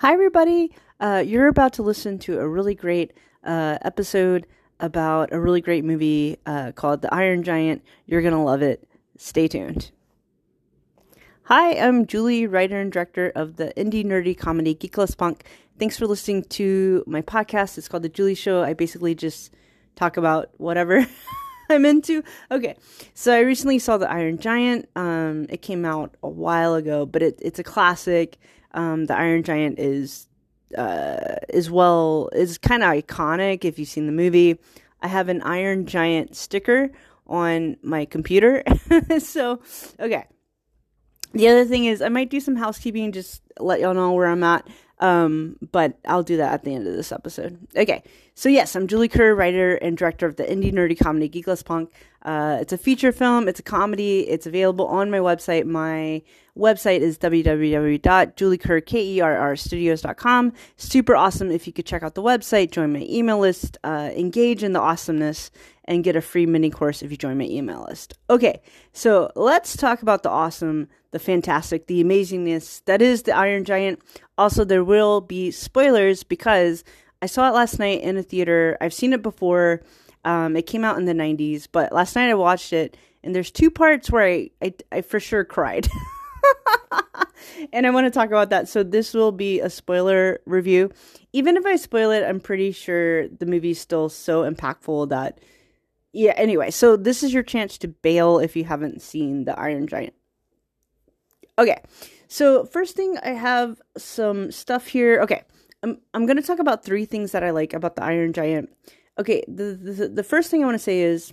Hi, everybody. Uh, you're about to listen to a really great uh, episode about a really great movie uh, called The Iron Giant. You're going to love it. Stay tuned. Hi, I'm Julie, writer and director of the indie nerdy comedy Geek Loves Punk. Thanks for listening to my podcast. It's called The Julie Show. I basically just talk about whatever I'm into. Okay, so I recently saw The Iron Giant. Um, it came out a while ago, but it, it's a classic. Um, the Iron Giant is uh, is well is kind of iconic if you've seen the movie. I have an Iron Giant sticker on my computer. so, okay. The other thing is I might do some housekeeping just let y'all know where I'm at. Um, but I'll do that at the end of this episode. Okay, so yes, I'm Julie Kerr, writer and director of the indie nerdy comedy Geek Loves Punk. Uh, it's a feature film. It's a comedy. It's available on my website. My website is www.juliekerrstudios.com. Super awesome if you could check out the website, join my email list, uh, engage in the awesomeness, and get a free mini course if you join my email list. Okay, so let's talk about the awesome, the fantastic, the amazingness that is the Iron Giant. Also, there will be spoilers because I saw it last night in a theater. I've seen it before. Um, it came out in the 90s, but last night I watched it, and there's two parts where I, I, I for sure cried. and I want to talk about that. So this will be a spoiler review. Even if I spoil it, I'm pretty sure the movie's still so impactful that yeah, anyway, so this is your chance to bail if you haven't seen The Iron Giant. Okay. So, first thing I have some stuff here. Okay. I'm I'm going to talk about three things that I like about The Iron Giant. Okay, the the, the first thing I want to say is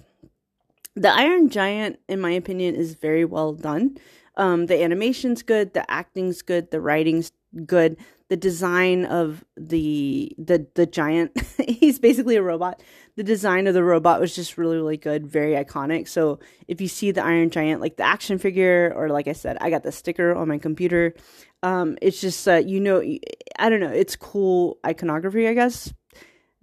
The Iron Giant in my opinion is very well done. Um, the animation's good, the acting's good, the writing's good, the design of the the the giant. he's basically a robot. The design of the robot was just really really good, very iconic. So if you see the Iron Giant, like the action figure, or like I said, I got the sticker on my computer. Um, it's just uh, you know, I don't know, it's cool iconography, I guess.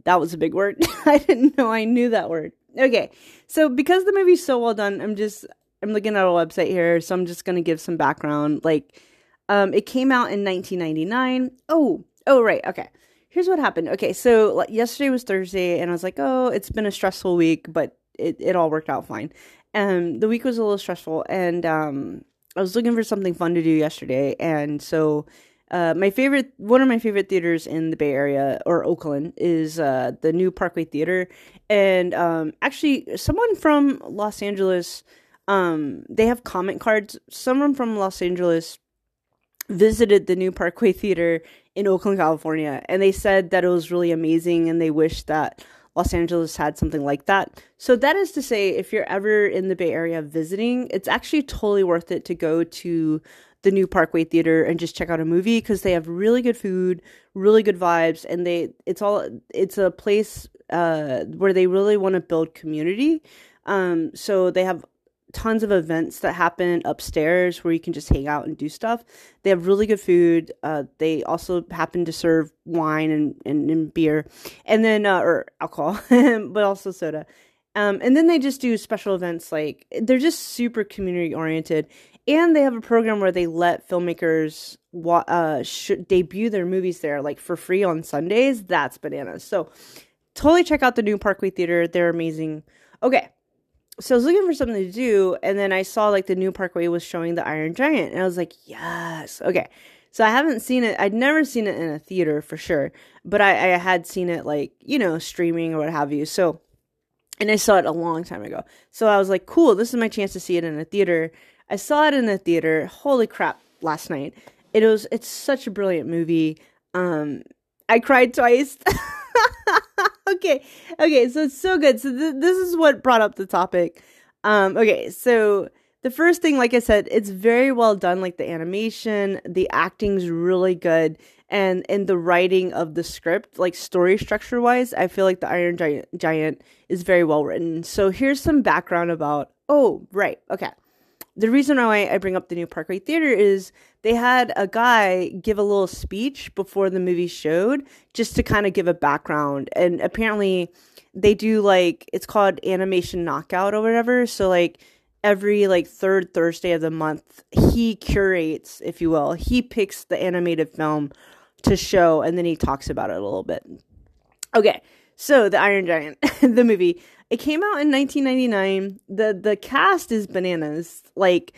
That was a big word. I didn't know I knew that word. Okay, so because the movie's so well done, I'm just I'm looking at a website here, so I'm just gonna give some background. Like, um, it came out in 1999. Oh, oh, right, okay. Here's what happened. Okay, so like, yesterday was Thursday, and I was like, oh, it's been a stressful week, but it it all worked out fine. Um, the week was a little stressful, and um, I was looking for something fun to do yesterday, and so. Uh, my favorite, one of my favorite theaters in the Bay Area or Oakland is uh, the new Parkway Theater, and um, actually, someone from Los Angeles um, they have comment cards. Someone from Los Angeles visited the new Parkway Theater in Oakland, California, and they said that it was really amazing and they wish that Los Angeles had something like that. So that is to say, if you're ever in the Bay Area visiting, it's actually totally worth it to go to the new Parkway Theater and just check out a movie because they have really good food, really good vibes, and they it's all it's a place uh, where they really want to build community. Um, so they have tons of events that happen upstairs where you can just hang out and do stuff. They have really good food. Uh, they also happen to serve wine and, and, and beer, and then uh, or alcohol, but also soda. Um, and then they just do special events like they're just super community oriented, and they have a program where they let filmmakers wa- uh, sh- debut their movies there like for free on Sundays. That's bananas. So totally check out the new Parkway Theater. They're amazing. Okay, so I was looking for something to do, and then I saw like the new Parkway was showing the Iron Giant, and I was like, yes, okay. So I haven't seen it. I'd never seen it in a theater for sure, but I, I had seen it like you know streaming or what have you. So, and I saw it a long time ago. So I was like, cool, this is my chance to see it in a theater. I saw it in the theater. Holy crap! Last night, it was. It's such a brilliant movie. Um, I cried twice. okay, okay, so it's so good. So th- this is what brought up the topic. Um, okay, so the first thing, like I said, it's very well done. Like the animation, the acting's really good, and in the writing of the script, like story structure wise, I feel like the Iron Giant, Giant is very well written. So here's some background about. Oh, right, okay the reason why I bring up the new Parkway Theater is they had a guy give a little speech before the movie showed just to kind of give a background. And apparently they do like it's called animation knockout or whatever. So like every like third Thursday of the month, he curates, if you will, he picks the animated film to show, and then he talks about it a little bit. Okay, so the Iron Giant, the movie, it came out in 1999. the The cast is bananas. Like,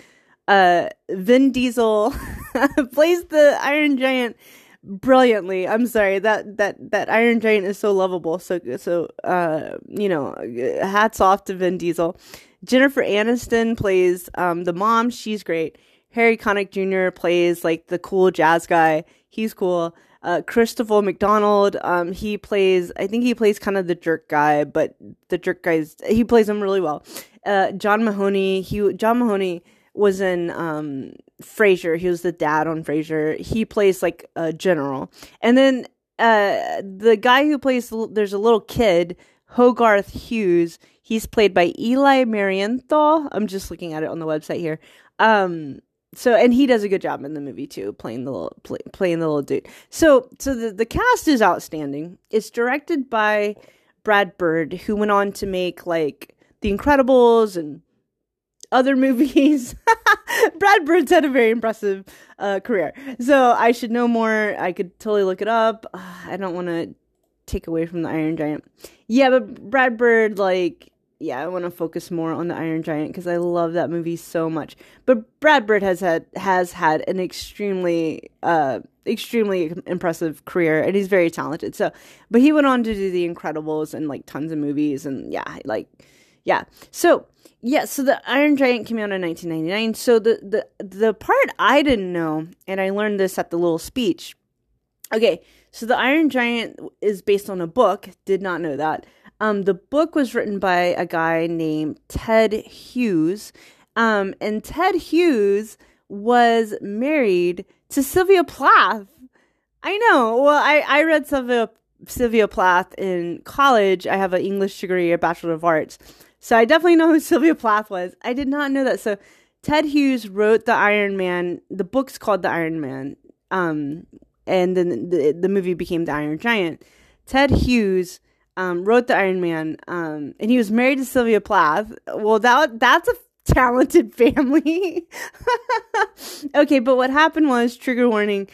uh, Vin Diesel plays the Iron Giant brilliantly. I'm sorry that that that Iron Giant is so lovable. So so uh, you know, hats off to Vin Diesel. Jennifer Aniston plays um, the mom. She's great. Harry Connick Jr. plays like the cool jazz guy. He's cool. Uh, Christopher McDonald, um, he plays, I think he plays kind of the jerk guy, but the jerk guy's, he plays him really well. Uh, John Mahoney, he, John Mahoney was in, um, Frasier. He was the dad on Frasier. He plays like a general. And then, uh, the guy who plays, there's a little kid, Hogarth Hughes. He's played by Eli Marienthal. I'm just looking at it on the website here. Um, so and he does a good job in the movie too playing the little play, playing the little dude. So so the, the cast is outstanding. It's directed by brad bird who went on to make like the incredibles and other movies. Brad bird's had a very impressive uh, career. So i should know more. I could totally look it up. I don't want to take away from the iron giant. Yeah but brad bird like yeah, I want to focus more on the Iron Giant because I love that movie so much. But Brad Bird has had has had an extremely uh extremely impressive career and he's very talented. So, but he went on to do The Incredibles and like tons of movies and yeah, like yeah. So, yeah, so the Iron Giant came out in 1999. So the the the part I didn't know and I learned this at the little speech. Okay, so the Iron Giant is based on a book. Did not know that. Um, the book was written by a guy named Ted Hughes. Um, and Ted Hughes was married to Sylvia Plath. I know. Well, I, I read Sylvia Sylvia Plath in college. I have an English degree, a Bachelor of Arts. So I definitely know who Sylvia Plath was. I did not know that. So Ted Hughes wrote the Iron Man. The book's called The Iron Man. Um, and then the, the movie became The Iron Giant. Ted Hughes um, wrote the Iron Man, um, and he was married to Sylvia Plath. Well, that that's a talented family. okay, but what happened was trigger warning.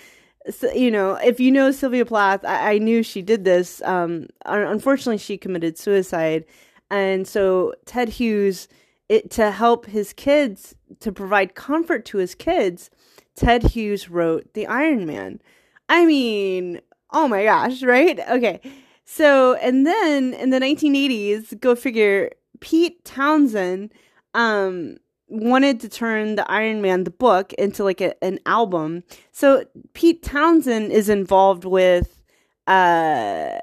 So, you know, if you know Sylvia Plath, I, I knew she did this. Um, unfortunately, she committed suicide, and so Ted Hughes, it to help his kids to provide comfort to his kids, Ted Hughes wrote the Iron Man. I mean, oh my gosh, right? Okay. So, and then in the 1980s, go figure, Pete Townshend um, wanted to turn the Iron Man, the book, into like a, an album. So Pete Townshend is involved with, uh,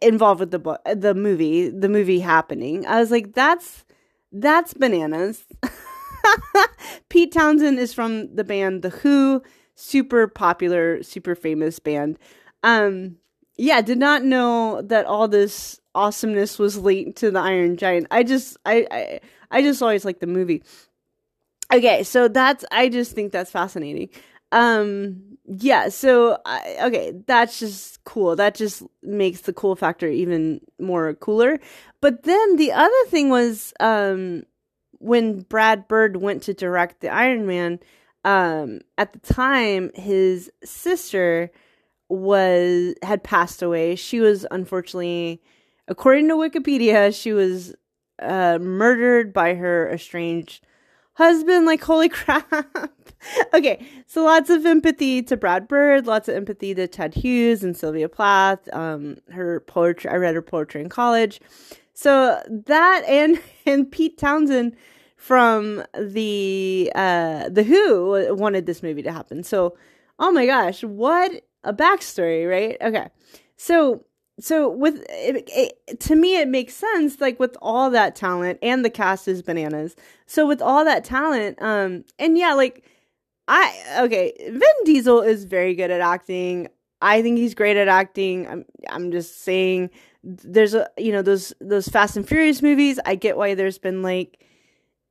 involved with the book, the movie, the movie happening. I was like, that's, that's bananas. Pete Townshend is from the band The Who, super popular, super famous band. Um, yeah, did not know that all this awesomeness was linked to the Iron Giant. I just I I, I just always like the movie. Okay, so that's I just think that's fascinating. Um yeah, so I, okay, that's just cool. That just makes the cool factor even more cooler. But then the other thing was um when Brad Bird went to direct the Iron Man, um at the time his sister was had passed away. She was unfortunately, according to Wikipedia, she was uh, murdered by her estranged husband. Like, holy crap. okay, so lots of empathy to Brad Bird, lots of empathy to Ted Hughes and Sylvia Plath. Um, her poetry, I read her poetry in college. So that and and Pete Townshend from the uh the Who wanted this movie to happen. So, oh my gosh, what a backstory, right? Okay. So so with it, it, to me it makes sense like with all that talent and the cast is bananas. So with all that talent um and yeah, like I okay, Vin Diesel is very good at acting. I think he's great at acting. I'm I'm just saying there's a you know those those Fast and Furious movies. I get why there's been like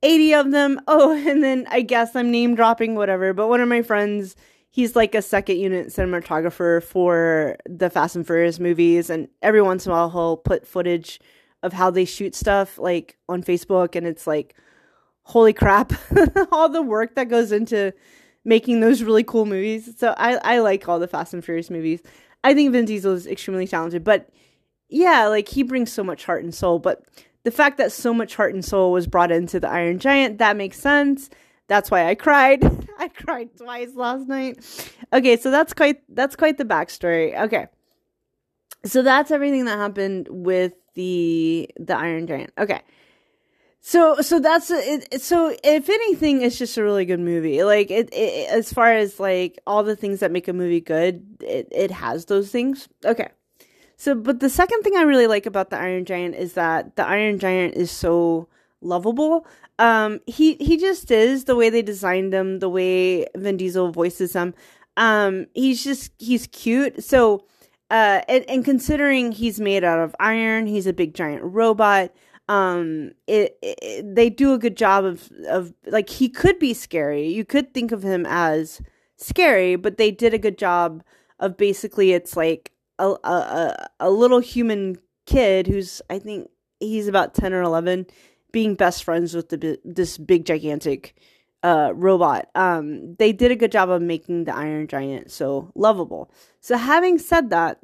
80 of them. Oh, and then I guess I'm name dropping whatever, but one of my friends he's like a second unit cinematographer for the Fast and Furious movies, and every once in a while he'll put footage of how they shoot stuff like on Facebook, and it's like, holy crap, all the work that goes into making those really cool movies. So I I like all the Fast and Furious movies. I think Vin Diesel is extremely talented, but yeah, like he brings so much heart and soul. But the fact that so much heart and soul was brought into the Iron Giant, that makes sense. That's why I cried. I cried twice last night. Okay, so that's quite that's quite the backstory. Okay. So that's everything that happened with the the Iron Giant. Okay. So so that's it, so if anything it's just a really good movie. Like it, it as far as like all the things that make a movie good, it it has those things. Okay. So but the second thing I really like about the Iron Giant is that the Iron Giant is so lovable. Um he he just is the way they designed him, the way Vin Diesel voices him. Um he's just he's cute. So uh, and, and considering he's made out of iron, he's a big giant robot. Um, it, it, they do a good job of of like he could be scary. You could think of him as scary, but they did a good job of basically it's like a a, a little human kid who's I think he's about ten or eleven, being best friends with the this big gigantic uh, robot. Um, they did a good job of making the Iron Giant so lovable. So, having said that,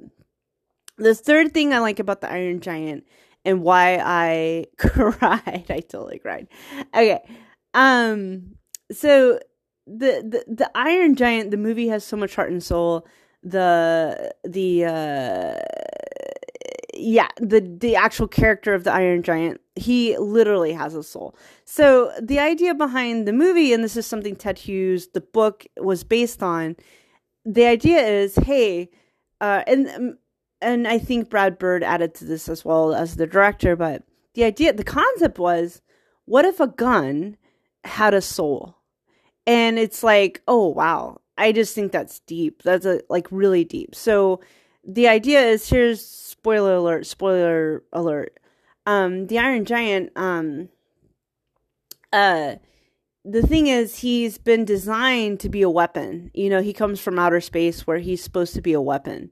the third thing I like about the Iron Giant and why I cried, I totally cried. Okay, um, so the the the Iron Giant, the movie has so much heart and soul. The the uh yeah, the the actual character of the Iron Giant, he literally has a soul. So the idea behind the movie, and this is something Ted Hughes, the book, was based on. The idea is, hey, uh, and and I think Brad Bird added to this as well as the director, but the idea, the concept was, what if a gun had a soul? And it's like, oh wow, I just think that's deep. That's a, like really deep. So the idea is here's spoiler alert, spoiler alert. Um, the Iron Giant, um, uh, the thing is, he's been designed to be a weapon. You know, he comes from outer space where he's supposed to be a weapon.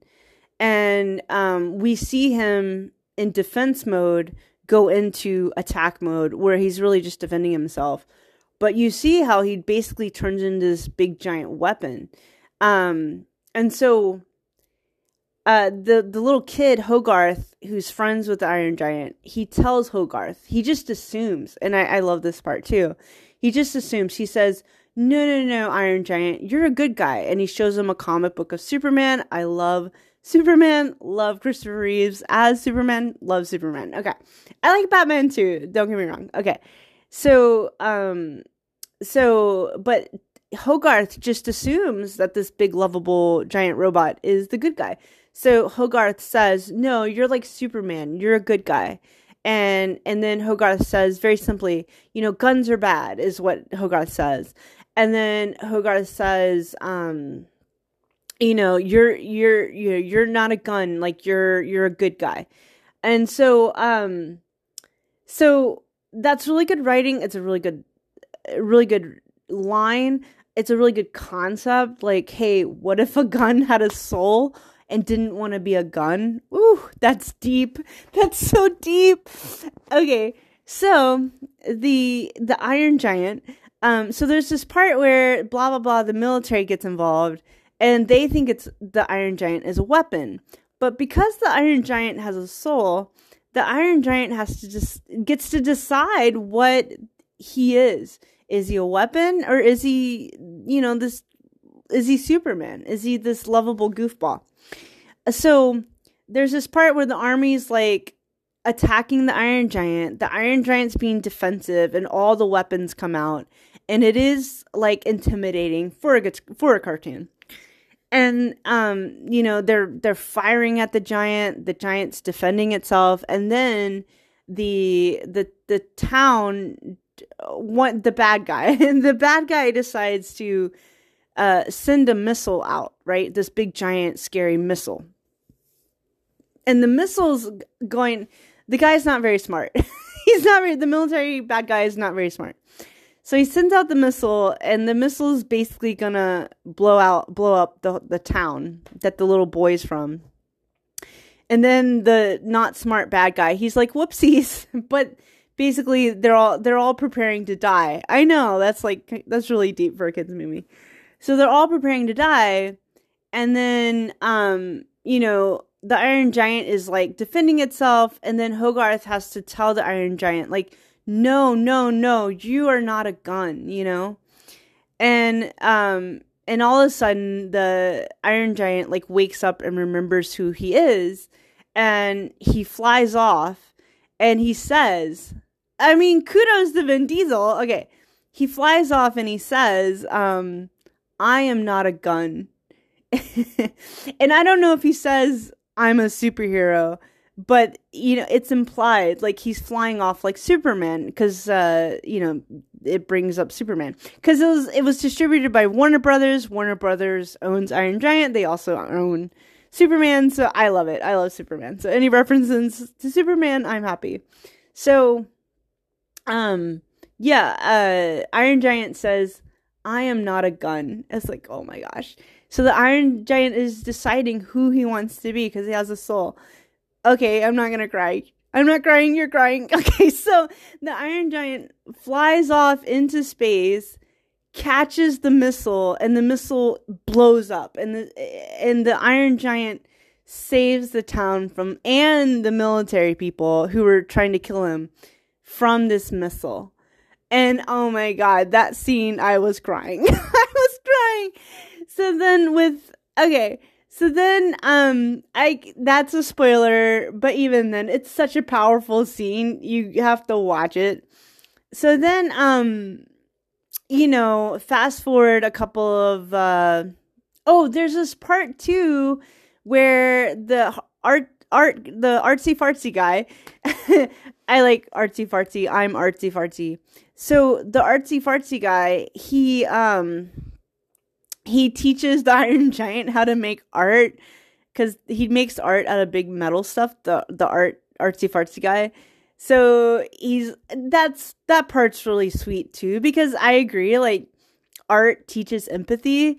And um, we see him in defense mode go into attack mode where he's really just defending himself. But you see how he basically turns into this big giant weapon. Um, and so uh, the the little kid Hogarth, who's friends with the Iron Giant, he tells Hogarth. He just assumes, and I, I love this part too. He just assumes. He says, "No, no, no, Iron Giant, you're a good guy." And he shows him a comic book of Superman. I love Superman. Love Christopher Reeves as Superman. Love Superman. Okay, I like Batman too. Don't get me wrong. Okay, so um, so but Hogarth just assumes that this big lovable giant robot is the good guy. So Hogarth says, "No, you're like Superman. You're a good guy." And and then Hogarth says very simply, "You know, guns are bad," is what Hogarth says. And then Hogarth says, um, you know, you're you're you're you're not a gun, like you're you're a good guy. And so um so that's really good writing. It's a really good really good line. It's a really good concept. Like, hey, what if a gun had a soul? And didn't want to be a gun. Ooh, that's deep. That's so deep. Okay, so the the Iron Giant. Um, so there's this part where blah blah blah. The military gets involved, and they think it's the Iron Giant is a weapon. But because the Iron Giant has a soul, the Iron Giant has to just gets to decide what he is. Is he a weapon or is he, you know, this is he Superman? Is he this lovable goofball? so there's this part where the army's like attacking the Iron Giant. The Iron Giant's being defensive, and all the weapons come out, and it is like intimidating for a for a cartoon. And um, you know they're they're firing at the giant. The giant's defending itself, and then the the the town want the bad guy, and the bad guy decides to uh, send a missile out. Right, this big giant scary missile and the missile's going. The guy's not very smart. He's not very. The military bad guy is not very smart. So he sends out the missile, and the missile is basically gonna blow out, blow up the the town that the little boy's from. And then the not smart bad guy, he's like, "Whoopsies!" But basically, they're all they're all preparing to die. I know that's like that's really deep for a kids movie. So they're all preparing to die. And then, um, you know, the Iron Giant is like defending itself. And then Hogarth has to tell the Iron Giant, like, no, no, no, you are not a gun, you know? And, um, and all of a sudden the Iron Giant like wakes up and remembers who he is and he flies off and he says, I mean, kudos to Vin Diesel. Okay. He flies off and he says, um, I am not a gun. and I don't know if he says, I'm a superhero, but, you know, it's implied like he's flying off like Superman because, uh, you know, it brings up Superman because it was, it was distributed by Warner Brothers. Warner Brothers owns Iron Giant. They also own Superman. So I love it. I love Superman. So any references to Superman, I'm happy. So, um, yeah, uh, Iron Giant says, I am not a gun. It's like, oh my gosh. So the Iron Giant is deciding who he wants to be because he has a soul. Okay, I'm not gonna cry. I'm not crying, you're crying. Okay, so the Iron Giant flies off into space, catches the missile, and the missile blows up. And the and the Iron Giant saves the town from and the military people who were trying to kill him from this missile. And oh my god, that scene, I was crying. I was crying. So then with, okay, so then, um, I, that's a spoiler, but even then, it's such a powerful scene. You have to watch it. So then, um, you know, fast forward a couple of, uh, oh, there's this part too where the art art the artsy fartsy guy I like artsy fartsy. I'm artsy fartsy. So the artsy fartsy guy, he um he teaches the Iron Giant how to make art because he makes art out of big metal stuff. The the art artsy fartsy guy. So he's that's that part's really sweet too because I agree. Like art teaches empathy,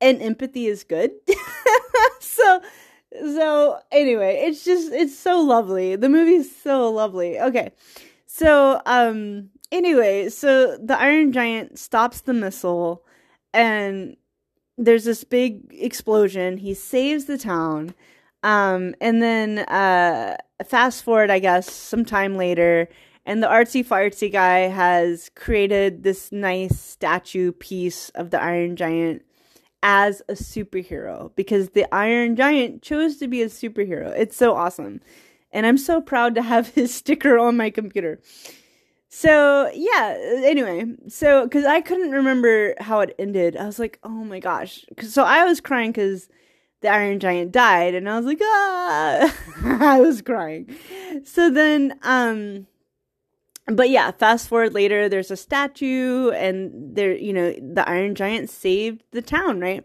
and empathy is good. so so anyway, it's just it's so lovely. The movie's so lovely. Okay. So um anyway, so the Iron Giant stops the missile and there's this big explosion. He saves the town. Um and then uh fast forward I guess some time later and the artsy fartsy guy has created this nice statue piece of the Iron Giant as a superhero because the Iron Giant chose to be a superhero. It's so awesome. And I'm so proud to have his sticker on my computer. So, yeah, anyway, so because I couldn't remember how it ended, I was like, oh my gosh. So I was crying because the Iron Giant died, and I was like, ah, I was crying. So then, um, but yeah, fast forward later, there's a statue, and there, you know, the Iron Giant saved the town, right?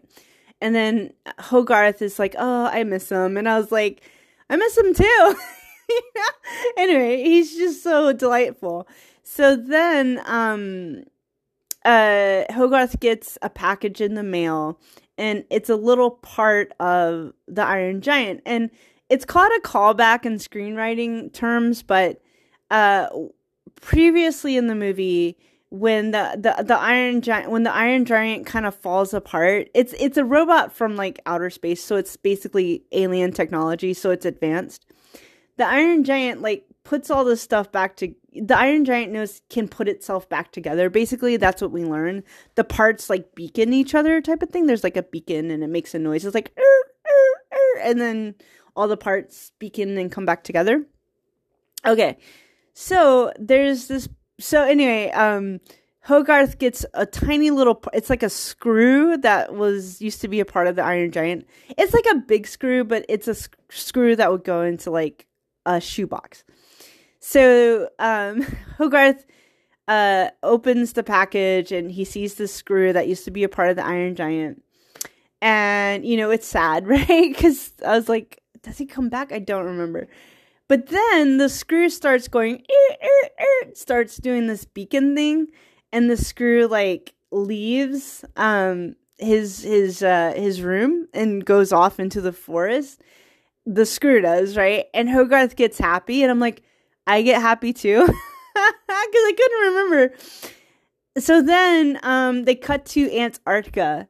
And then Hogarth is like, "Oh, I miss him," and I was like, "I miss him too." anyway, he's just so delightful. So then, um, uh, Hogarth gets a package in the mail, and it's a little part of the Iron Giant, and it's called a callback in screenwriting terms, but uh previously in the movie when the, the the iron giant when the iron giant kind of falls apart it's it's a robot from like outer space so it's basically alien technology so it's advanced. The iron giant like puts all this stuff back to the iron giant knows can put itself back together. Basically that's what we learn. The parts like beacon each other type of thing. There's like a beacon and it makes a noise. It's like er, er, er, and then all the parts beacon and come back together. Okay so there's this. So anyway, um, Hogarth gets a tiny little. It's like a screw that was used to be a part of the Iron Giant. It's like a big screw, but it's a sc- screw that would go into like a shoebox. So um, Hogarth uh, opens the package and he sees the screw that used to be a part of the Iron Giant. And you know it's sad, right? Because I was like, does he come back? I don't remember. But then the screw starts going, er, er, er, starts doing this beacon thing, and the screw like leaves um his his uh his room and goes off into the forest. The screw does, right? And Hogarth gets happy, and I'm like, I get happy too. Because I couldn't remember. So then um they cut to Antarctica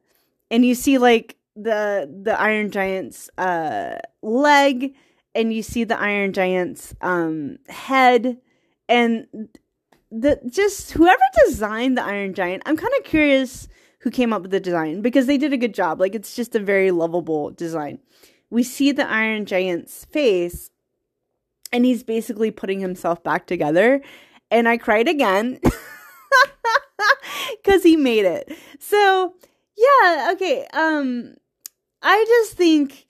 and you see like the the Iron Giant's uh leg and you see the Iron Giant's um head and the just whoever designed the Iron Giant, I'm kind of curious who came up with the design because they did a good job. Like it's just a very lovable design. We see the Iron Giant's face and he's basically putting himself back together and I cried again cuz he made it. So, yeah, okay. Um I just think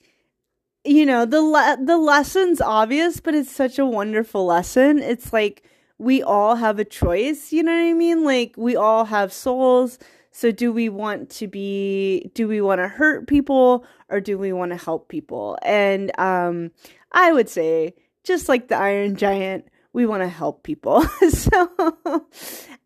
you know, the le- the lesson's obvious, but it's such a wonderful lesson. It's like we all have a choice, you know what I mean? Like we all have souls. So do we want to be do we want to hurt people or do we want to help people? And um I would say just like the Iron Giant, we want to help people. so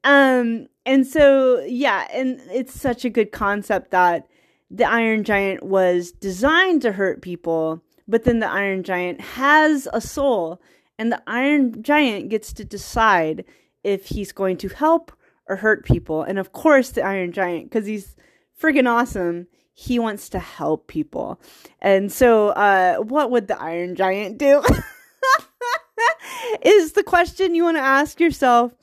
um and so yeah, and it's such a good concept that the Iron Giant was designed to hurt people, but then the Iron Giant has a soul, and the Iron Giant gets to decide if he's going to help or hurt people. And of course, the Iron Giant, because he's friggin' awesome, he wants to help people. And so, uh, what would the Iron Giant do? is the question you want to ask yourself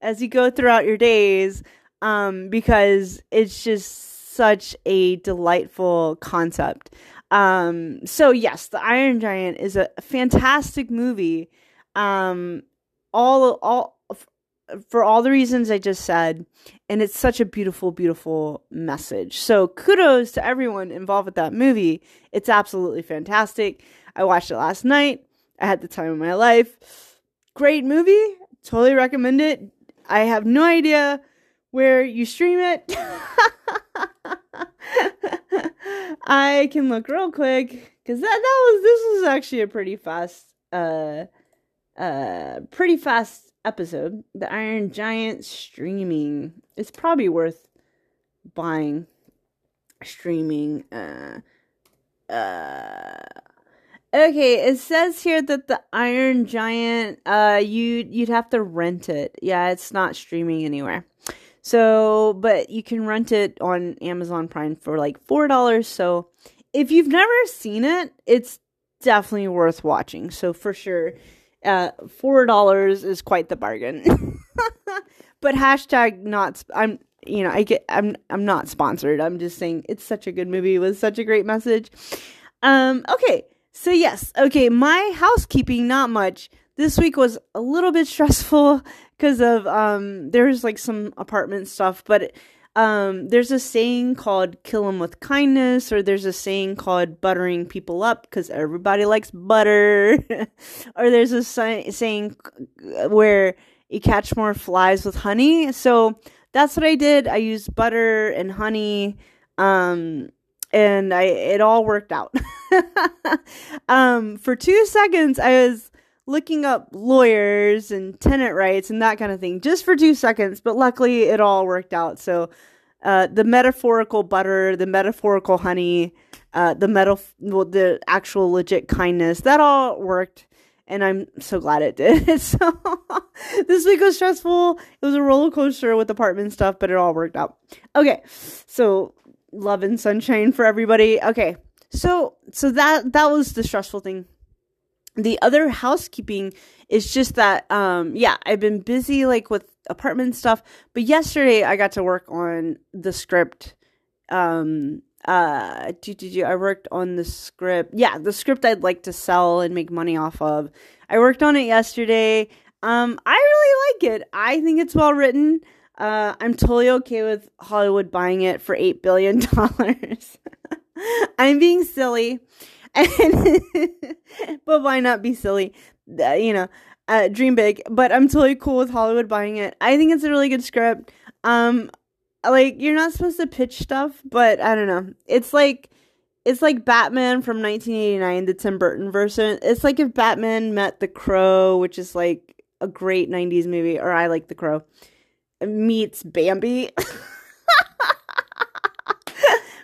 as you go throughout your days um, because it's just such a delightful concept. Um, so yes, The Iron Giant is a fantastic movie. Um, all all for all the reasons I just said, and it's such a beautiful, beautiful message. So kudos to everyone involved with that movie. It's absolutely fantastic. I watched it last night. I had the time of my life. Great movie. Totally recommend it. I have no idea where you stream it. I can look real quick because that that was this was actually a pretty fast uh uh pretty fast episode. The Iron Giant streaming. It's probably worth buying streaming uh uh Okay, it says here that the Iron Giant uh you you'd have to rent it. Yeah, it's not streaming anywhere. So, but you can rent it on Amazon Prime for like $4. So, if you've never seen it, it's definitely worth watching. So, for sure, uh, $4 is quite the bargain. but hashtag not, I'm, you know, I get, I'm, I'm not sponsored. I'm just saying it's such a good movie with such a great message. Um, okay. So, yes. Okay. My housekeeping, not much this week was a little bit stressful because of um there's like some apartment stuff but um there's a saying called kill them with kindness or there's a saying called buttering people up because everybody likes butter. Or there's a say- saying where you catch more flies with honey. So that's what i did. I used butter and honey um and i it all worked out. Um for two seconds i was looking up lawyers and tenant rights and that kind of thing just for two seconds, but luckily it all worked out. So uh, the metaphorical butter, the metaphorical honey, uh, the meta, well, the actual legit kindness, that all worked. And I'm so glad it did. so this week was stressful. It was a roller coaster with apartment stuff, but it all worked out. Okay, so love and sunshine for everybody. Okay, so so that that was the stressful thing the other housekeeping is just that um yeah i've been busy like with apartment stuff but yesterday i got to work on the script. Um uh i worked on the script. Yeah the script i'd like to sell and make money off of. I worked on it yesterday. Um i really like it. I think it's well written. Uh i'm totally okay with hollywood buying it for eight billion dollars. I'm being silly but why not be silly? You know, uh, dream big. But I'm totally cool with Hollywood buying it. I think it's a really good script. Um, like you're not supposed to pitch stuff, but I don't know. It's like it's like Batman from 1989, the Tim Burton version. It's like if Batman met The Crow, which is like a great 90s movie, or I like The Crow, meets Bambi.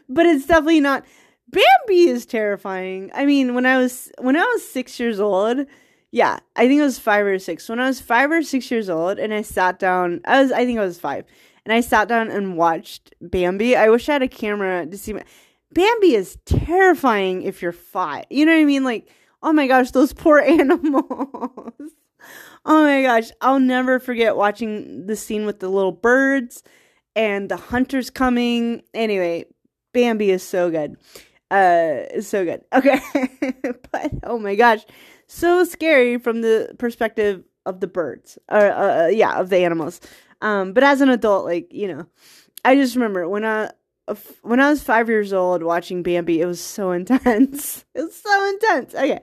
but it's definitely not Bambi is terrifying. I mean, when I was when I was six years old, yeah, I think it was five or six. When I was five or six years old, and I sat down, I was I think I was five, and I sat down and watched Bambi. I wish I had a camera to see my Bambi is terrifying if you're five. You know what I mean? Like, oh my gosh, those poor animals. oh my gosh, I'll never forget watching the scene with the little birds and the hunters coming. Anyway, Bambi is so good. Uh, so good. Okay, but oh my gosh, so scary from the perspective of the birds. Uh, uh, uh, yeah, of the animals. Um, but as an adult, like you know, I just remember when I when I was five years old watching Bambi, it was so intense. it was so intense. Okay.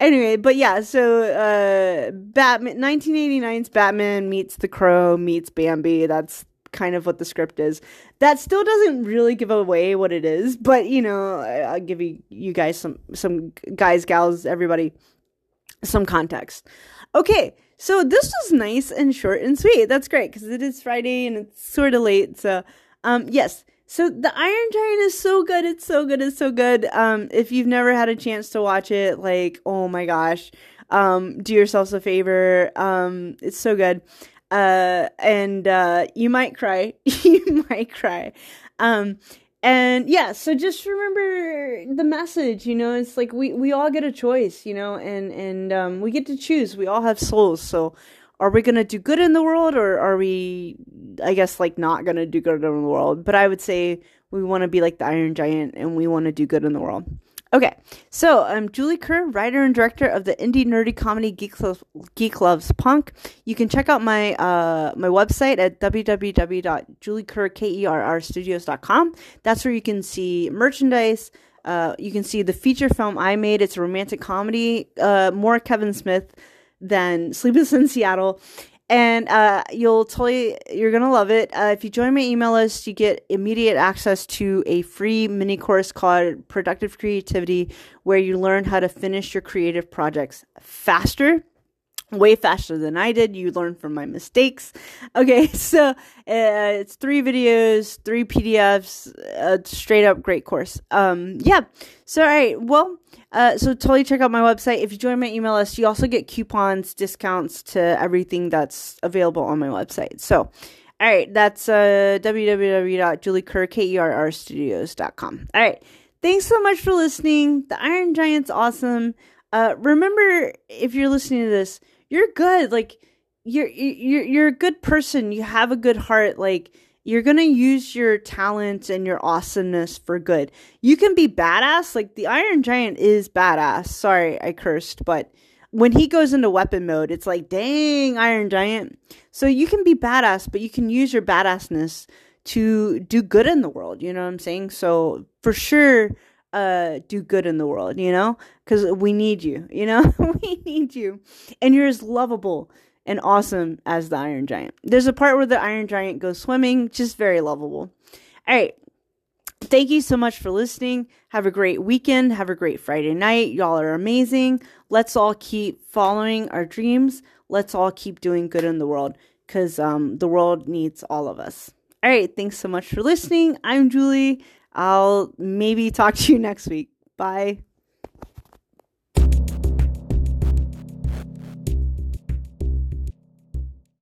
Anyway, but yeah, so uh Batman 1989's Batman meets the Crow meets Bambi. That's kind of what the script is. That still doesn't really give away what it is, but you know, I'll give you you guys some some guys, gals, everybody some context. Okay, so this was nice and short and sweet. That's great because it is Friday and it's sort of late. So, um, yes. So the Iron Giant is so good. It's so good. It's so good. Um, if you've never had a chance to watch it, like, oh my gosh, um, do yourselves a favor. Um, it's so good. Uh, and uh, you might cry. you might cry. Um, and yeah, so just remember the message. You know, it's like we we all get a choice. You know, and and um, we get to choose. We all have souls. So are we to do good in the world or are we i guess like not to do good in the world but i would say we want to be like the iron giant and we want to do good in the world okay so i'm julie kerr writer and director of the indie nerdy comedy geek, Loves, geek loves punk. You can check out my uh, my website at www.juliekerrkerrstudios.com that's where you can see merchandise uh, you can see the feature film i made. It's a romantic comedy uh, more kevin smith than Sleepless in Seattle. And uh, you'll totally, you're to love it. Uh, if you join my email list, you get immediate access to a free mini course called Productive Creativity, where you learn how to finish your creative projects faster way faster than I did. You learn from my mistakes. Okay, so uh, it's three videos, three PDFs, a straight up great course. Um, yeah. So all right, well, uh, so totally check out my website. If you join my email list, you also get coupons, discounts to everything that's available on my website. So. All right, that's uh, www.juliekerrkerrstudios.com. All right, thanks so much for listening. The Iron Giant's awesome. Uh, remember, if you're listening to this, you're good. Like you're you're you're a good person. You have a good heart. Like you're gonna use your talents and your awesomeness for good. You can be badass. Like the Iron Giant is badass. Sorry, I cursed, but when he goes into weapon mode, it's like, dang, Iron Giant. So you can be badass, but you can use your badassness to do good in the world. You know what I'm saying? So for sure, uh, do good in the world, you know? Because we need you, you know? we need you. And you're as lovable and awesome as the Iron Giant. There's a part where the Iron Giant goes swimming, just very lovable. All right. Thank you so much for listening. Have a great weekend. Have a great Friday night. Y'all are amazing. Let's all keep following our dreams. Let's all keep doing good in the world because um, the world needs all of us. All right. Thanks so much for listening. I'm Julie. I'll maybe talk to you next week. Bye.